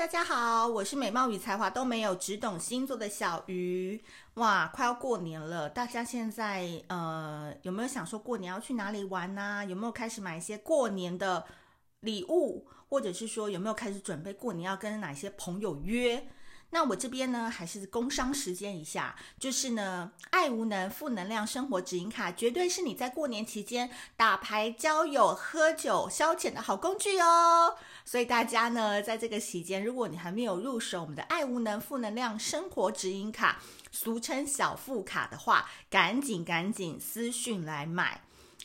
大家好，我是美貌与才华都没有，只懂星座的小鱼。哇，快要过年了，大家现在呃有没有想说过年要去哪里玩呢？有没有开始买一些过年的礼物，或者是说有没有开始准备过年要跟哪些朋友约？那我这边呢，还是工商时间一下，就是呢，爱无能负能量生活指引卡，绝对是你在过年期间打牌、交友、喝酒、消遣的好工具哦。所以大家呢，在这个期间，如果你还没有入手我们的爱无能负能量生活指引卡，俗称小副卡的话，赶紧赶紧私讯来买。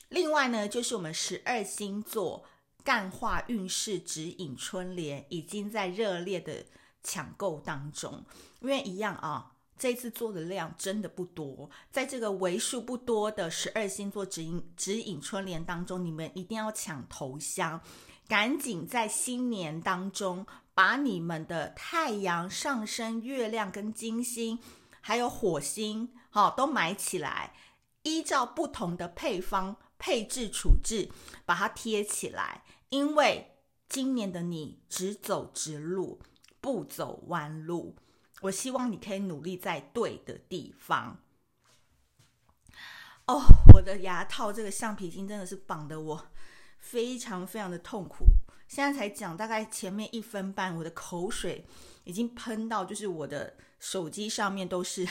另外呢，就是我们十二星座干化运势指引春联，已经在热烈的。抢购当中，因为一样啊，这次做的量真的不多，在这个为数不多的十二星座指引指引春联当中，你们一定要抢头香，赶紧在新年当中把你们的太阳、上升、月亮跟金星，还有火星，好，都买起来，依照不同的配方配置处置，把它贴起来，因为今年的你只走直路。不走弯路，我希望你可以努力在对的地方。哦，我的牙套这个橡皮筋真的是绑得我非常非常的痛苦。现在才讲大概前面一分半，我的口水已经喷到，就是我的手机上面都是。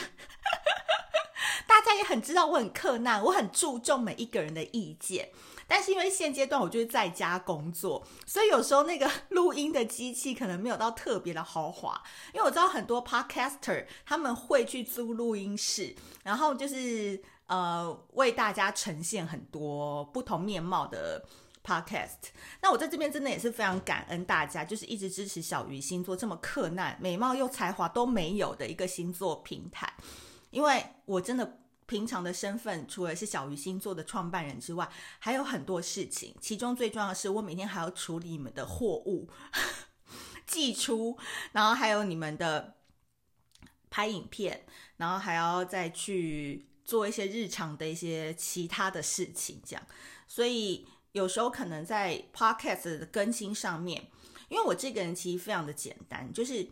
大家也很知道我很克难，我很注重每一个人的意见。但是因为现阶段我就是在家工作，所以有时候那个录音的机器可能没有到特别的豪华。因为我知道很多 podcaster 他们会去租录音室，然后就是呃为大家呈现很多不同面貌的 podcast。那我在这边真的也是非常感恩大家，就是一直支持小鱼星座这么克难、美貌又才华都没有的一个星座平台，因为我真的。平常的身份，除了是小鱼星座的创办人之外，还有很多事情。其中最重要的是，我每天还要处理你们的货物 寄出，然后还有你们的拍影片，然后还要再去做一些日常的一些其他的事情，这样。所以有时候可能在 Podcast 的更新上面，因为我这个人其实非常的简单，就是。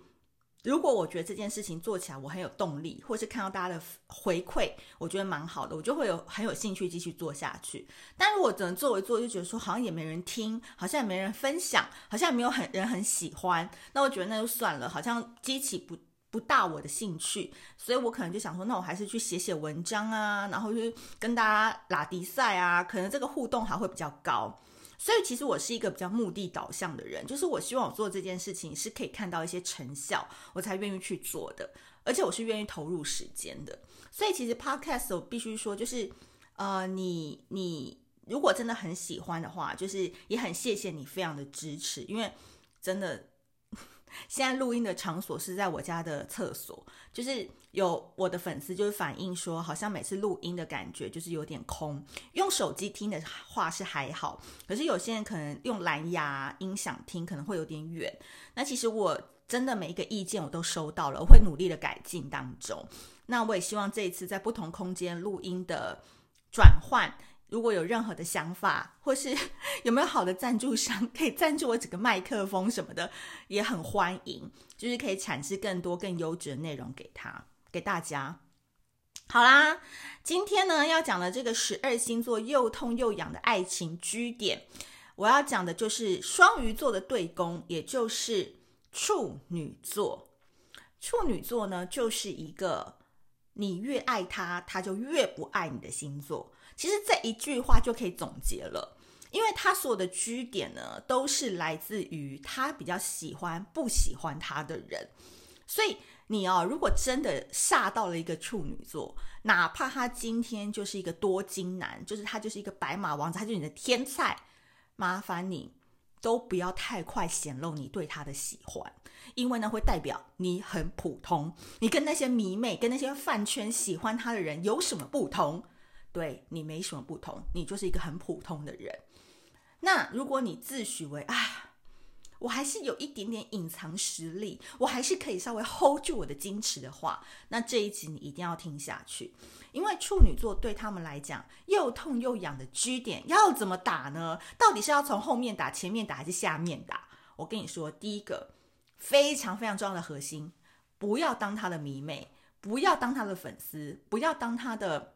如果我觉得这件事情做起来我很有动力，或是看到大家的回馈，我觉得蛮好的，我就会有很有兴趣继续做下去。但如果只能做一做，就觉得说好像也没人听，好像也没人分享，好像也没有很人很喜欢，那我觉得那就算了，好像激起不不大我的兴趣，所以我可能就想说，那我还是去写写文章啊，然后就跟大家拉迪赛啊，可能这个互动还会比较高。所以其实我是一个比较目的导向的人，就是我希望我做这件事情是可以看到一些成效，我才愿意去做的，而且我是愿意投入时间的。所以其实 Podcast 我必须说，就是呃，你你如果真的很喜欢的话，就是也很谢谢你非常的支持，因为真的。现在录音的场所是在我家的厕所，就是有我的粉丝就是反映说，好像每次录音的感觉就是有点空。用手机听的话是还好，可是有些人可能用蓝牙音响听可能会有点远。那其实我真的每一个意见我都收到了，我会努力的改进当中。那我也希望这一次在不同空间录音的转换。如果有任何的想法，或是 有没有好的赞助商 可以赞助我几个麦克风什么的，也很欢迎。就是可以产生更多更优质的内容给他给大家。好啦，今天呢要讲的这个十二星座又痛又痒的爱情居点，我要讲的就是双鱼座的对宫，也就是处女座。处女座呢，就是一个你越爱他，他就越不爱你的星座。其实这一句话就可以总结了，因为他所有的 G 点呢，都是来自于他比较喜欢不喜欢他的人。所以你哦，如果真的吓到了一个处女座，哪怕他今天就是一个多金男，就是他就是一个白马王子，他就是你的天菜，麻烦你都不要太快显露你对他的喜欢，因为呢会代表你很普通，你跟那些迷妹、跟那些饭圈喜欢他的人有什么不同？对，你没什么不同，你就是一个很普通的人。那如果你自诩为啊，我还是有一点点隐藏实力，我还是可以稍微 hold 住我的矜持的话，那这一集你一定要听下去，因为处女座对他们来讲又痛又痒的 G 点要怎么打呢？到底是要从后面打、前面打还是下面打？我跟你说，第一个非常非常重要的核心，不要当他的迷妹，不要当他的粉丝，不要当他的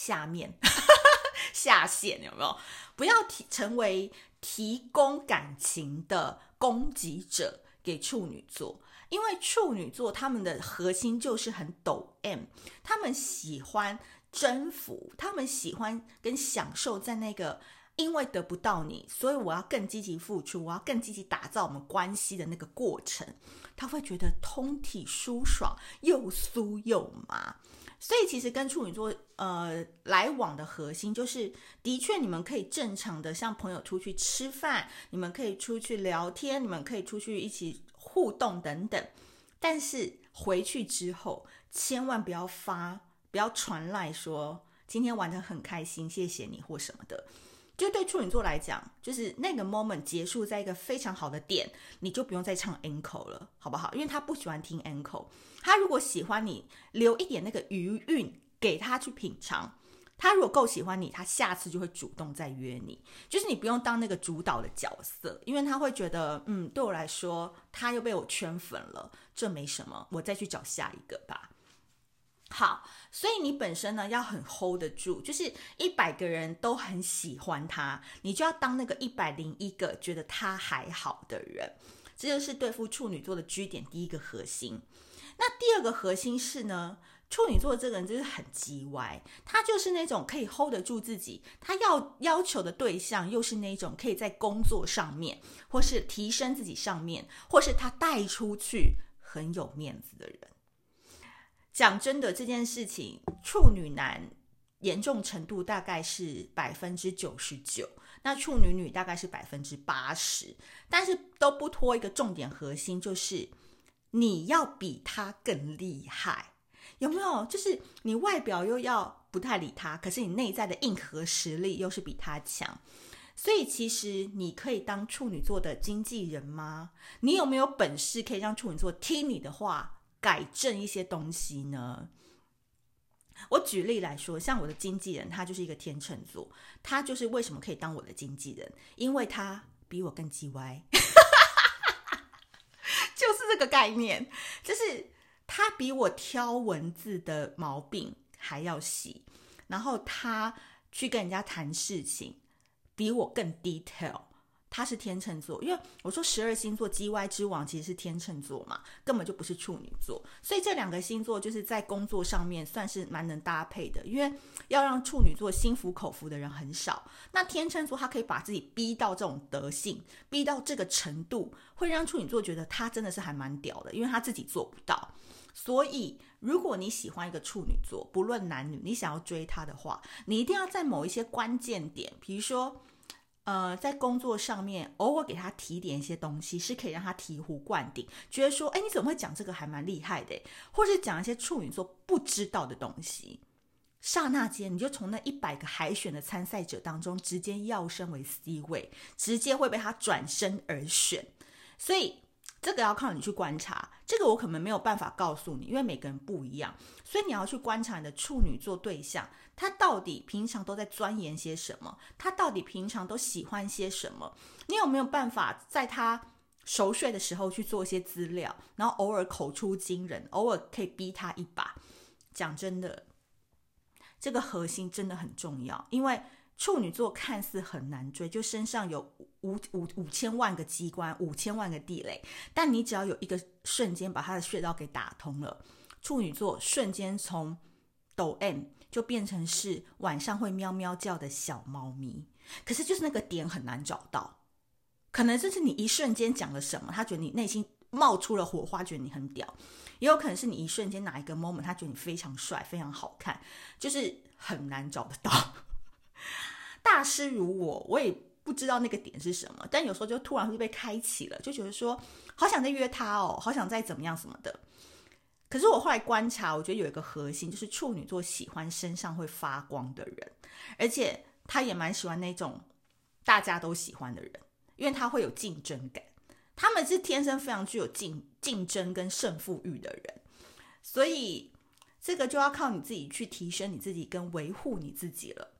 下面 下线，有没有？不要提成为提供感情的供给者给处女座。因为处女座他们的核心就是很抖 M，他们喜欢征服，他们喜欢跟享受在那个因为得不到你，所以我要更积极付出，我要更积极打造我们关系的那个过程，他会觉得通体舒爽，又酥又麻。所以其实跟处女座呃来往的核心就是，的确你们可以正常的像朋友出去吃饭，你们可以出去聊天，你们可以出去一起。互动等等，但是回去之后千万不要发，不要传赖说今天玩的很开心，谢谢你或什么的。就对处女座来讲，就是那个 moment 结束在一个非常好的点，你就不用再唱 encore 了，好不好？因为他不喜欢听 encore，他如果喜欢你，留一点那个余韵给他去品尝。他如果够喜欢你，他下次就会主动再约你。就是你不用当那个主导的角色，因为他会觉得，嗯，对我来说，他又被我圈粉了，这没什么，我再去找下一个吧。好，所以你本身呢要很 hold 得住，就是一百个人都很喜欢他，你就要当那个一百零一个觉得他还好的人。这就是对付处女座的居点第一个核心。那第二个核心是呢？处女座这个人就是很叽歪，他就是那种可以 hold 得住自己，他要要求的对象又是那种可以在工作上面，或是提升自己上面，或是他带出去很有面子的人。讲真的，这件事情处女男严重程度大概是百分之九十九，那处女女大概是百分之八十，但是都不脱一个重点核心，就是你要比他更厉害。有没有？就是你外表又要不太理他，可是你内在的硬核实力又是比他强，所以其实你可以当处女座的经纪人吗？你有没有本事可以让处女座听你的话，改正一些东西呢？我举例来说，像我的经纪人，他就是一个天秤座，他就是为什么可以当我的经纪人？因为他比我更叽歪，就是这个概念，就是。他比我挑文字的毛病还要细，然后他去跟人家谈事情比我更 detail。他是天秤座，因为我说十二星座 GY 之王其实是天秤座嘛，根本就不是处女座，所以这两个星座就是在工作上面算是蛮能搭配的。因为要让处女座心服口服的人很少，那天秤座他可以把自己逼到这种德性，逼到这个程度，会让处女座觉得他真的是还蛮屌的，因为他自己做不到。所以，如果你喜欢一个处女座，不论男女，你想要追他的话，你一定要在某一些关键点，比如说，呃，在工作上面偶尔给他提点一些东西，是可以让他醍醐灌顶，觉得说，哎，你怎么会讲这个，还蛮厉害的，或是讲一些处女座不知道的东西，刹那间你就从那一百个海选的参赛者当中，直接跃升为 C 位，直接会被他转身而选，所以。这个要靠你去观察，这个我可能没有办法告诉你，因为每个人不一样，所以你要去观察你的处女座对象，他到底平常都在钻研些什么，他到底平常都喜欢些什么，你有没有办法在他熟睡的时候去做一些资料，然后偶尔口出惊人，偶尔可以逼他一把。讲真的，这个核心真的很重要，因为。处女座看似很难追，就身上有五五五千万个机关，五千万个地雷，但你只要有一个瞬间把他的穴道给打通了，处女座瞬间从抖 M 就变成是晚上会喵喵叫的小猫咪。可是就是那个点很难找到，可能就是你一瞬间讲了什么，他觉得你内心冒出了火花，觉得你很屌；也有可能是你一瞬间哪一个 moment，他觉得你非常帅、非常好看，就是很难找得到。大师如我，我也不知道那个点是什么，但有时候就突然会被开启了，就觉得说好想再约他哦，好想再怎么样什么的。可是我后来观察，我觉得有一个核心，就是处女座喜欢身上会发光的人，而且他也蛮喜欢那种大家都喜欢的人，因为他会有竞争感。他们是天生非常具有竞竞争跟胜负欲的人，所以这个就要靠你自己去提升你自己跟维护你自己了。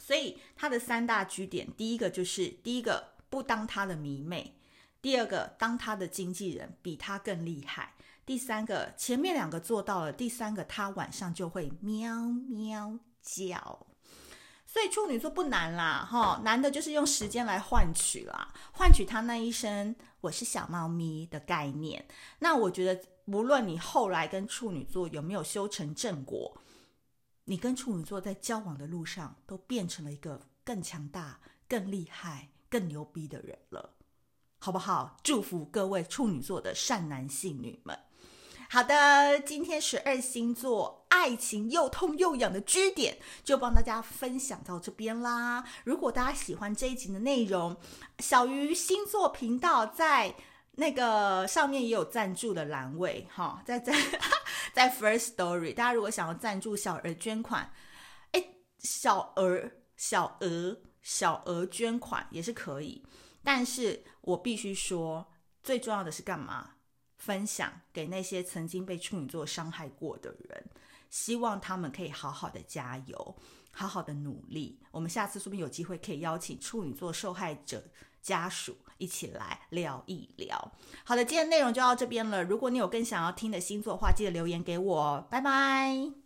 所以他的三大 G 点，第一个就是第一个不当他的迷妹，第二个，当他的经纪人比他更厉害；第三个，前面两个做到了；第三个，他晚上就会喵喵叫。所以处女座不难啦，哈，难的就是用时间来换取啦，换取他那一声“我是小猫咪”的概念。那我觉得，无论你后来跟处女座有没有修成正果，你跟处女座在交往的路上，都变成了一个更强大、更厉害、更牛逼的人了，好不好？祝福各位处女座的善男信女们。好的，今天十二星座爱情又痛又痒的 G 点就帮大家分享到这边啦。如果大家喜欢这一集的内容，小鱼星座频道在那个上面也有赞助的栏位哈，在在 在 First Story，大家如果想要赞助小额捐款，哎，小额小额小额捐款也是可以，但是我必须说，最重要的是干嘛？分享给那些曾经被处女座伤害过的人，希望他们可以好好的加油，好好的努力。我们下次说不定有机会可以邀请处女座受害者家属一起来聊一聊。好的，今天内容就到这边了。如果你有更想要听的星座的话，记得留言给我。拜拜。